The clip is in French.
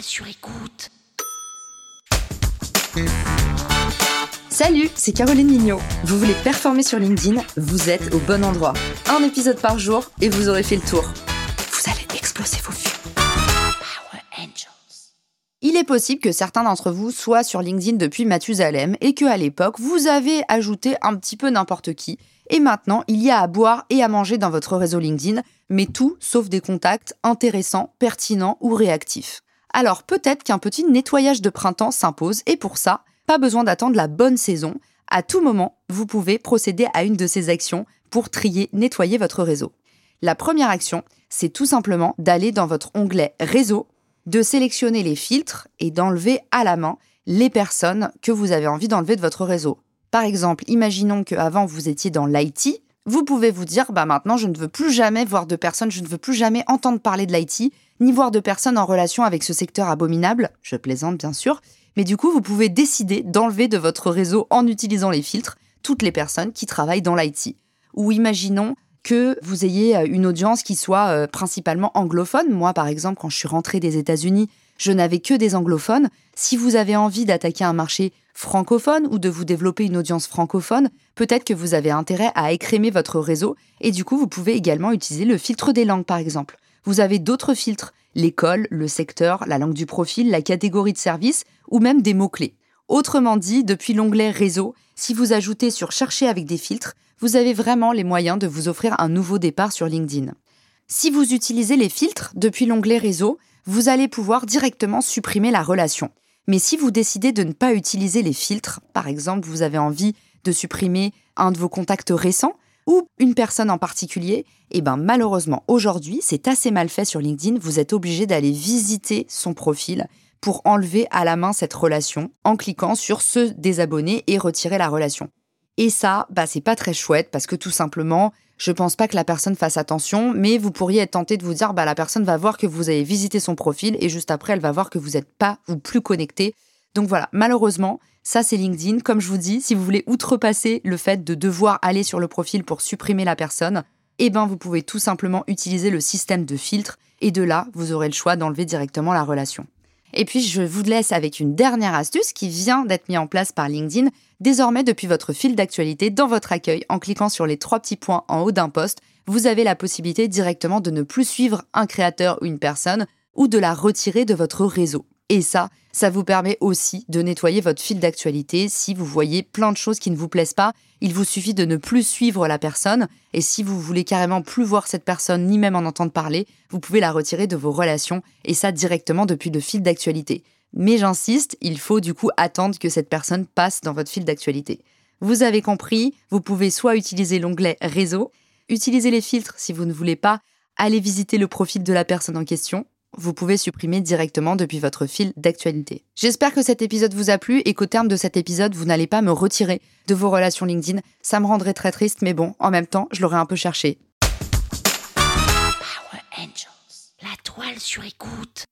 sur écoute. Salut, c'est Caroline Mignot. Vous voulez performer sur LinkedIn Vous êtes au bon endroit. Un épisode par jour et vous aurez fait le tour. Vous allez exploser vos vues. Power Angels. Il est possible que certains d'entre vous soient sur LinkedIn depuis Mathusalem et que à l'époque, vous avez ajouté un petit peu n'importe qui. Et maintenant, il y a à boire et à manger dans votre réseau LinkedIn, mais tout sauf des contacts intéressants, pertinents ou réactifs. Alors peut-être qu'un petit nettoyage de printemps s'impose et pour ça, pas besoin d'attendre la bonne saison. À tout moment, vous pouvez procéder à une de ces actions pour trier, nettoyer votre réseau. La première action, c'est tout simplement d'aller dans votre onglet Réseau, de sélectionner les filtres et d'enlever à la main les personnes que vous avez envie d'enlever de votre réseau. Par exemple, imaginons qu'avant vous étiez dans l'IT, vous pouvez vous dire bah maintenant je ne veux plus jamais voir de personnes, je ne veux plus jamais entendre parler de l'IT, ni voir de personnes en relation avec ce secteur abominable, je plaisante bien sûr, mais du coup vous pouvez décider d'enlever de votre réseau en utilisant les filtres toutes les personnes qui travaillent dans l'IT. Ou imaginons que vous ayez euh, une audience qui soit euh, principalement anglophone. Moi, par exemple, quand je suis rentrée des États-Unis, je n'avais que des anglophones. Si vous avez envie d'attaquer un marché francophone ou de vous développer une audience francophone, peut-être que vous avez intérêt à écrémer votre réseau et du coup, vous pouvez également utiliser le filtre des langues, par exemple. Vous avez d'autres filtres, l'école, le secteur, la langue du profil, la catégorie de service ou même des mots-clés. Autrement dit, depuis l'onglet Réseau, si vous ajoutez sur Chercher avec des filtres, vous avez vraiment les moyens de vous offrir un nouveau départ sur LinkedIn. Si vous utilisez les filtres depuis l'onglet Réseau, vous allez pouvoir directement supprimer la relation. Mais si vous décidez de ne pas utiliser les filtres, par exemple vous avez envie de supprimer un de vos contacts récents ou une personne en particulier, eh ben malheureusement aujourd'hui c'est assez mal fait sur LinkedIn, vous êtes obligé d'aller visiter son profil pour enlever à la main cette relation en cliquant sur se désabonner et retirer la relation. Et ça, bah c'est pas très chouette parce que tout simplement, je pense pas que la personne fasse attention, mais vous pourriez être tenté de vous dire bah la personne va voir que vous avez visité son profil et juste après elle va voir que vous n'êtes pas ou plus connecté. Donc voilà, malheureusement, ça c'est LinkedIn. Comme je vous dis, si vous voulez outrepasser le fait de devoir aller sur le profil pour supprimer la personne, eh ben vous pouvez tout simplement utiliser le système de filtre et de là, vous aurez le choix d'enlever directement la relation. Et puis, je vous laisse avec une dernière astuce qui vient d'être mise en place par LinkedIn, désormais depuis votre fil d'actualité dans votre accueil. En cliquant sur les trois petits points en haut d'un poste, vous avez la possibilité directement de ne plus suivre un créateur ou une personne ou de la retirer de votre réseau. Et ça, ça vous permet aussi de nettoyer votre fil d'actualité si vous voyez plein de choses qui ne vous plaisent pas. Il vous suffit de ne plus suivre la personne et si vous voulez carrément plus voir cette personne ni même en entendre parler, vous pouvez la retirer de vos relations et ça directement depuis le fil d'actualité. Mais j'insiste, il faut du coup attendre que cette personne passe dans votre fil d'actualité. Vous avez compris, vous pouvez soit utiliser l'onglet réseau, utiliser les filtres si vous ne voulez pas aller visiter le profil de la personne en question, vous pouvez supprimer directement depuis votre fil d'actualité. J'espère que cet épisode vous a plu et qu'au terme de cet épisode, vous n'allez pas me retirer de vos relations LinkedIn. Ça me rendrait très triste, mais bon, en même temps, je l'aurais un peu cherché. Power Angels. La toile sur écoute.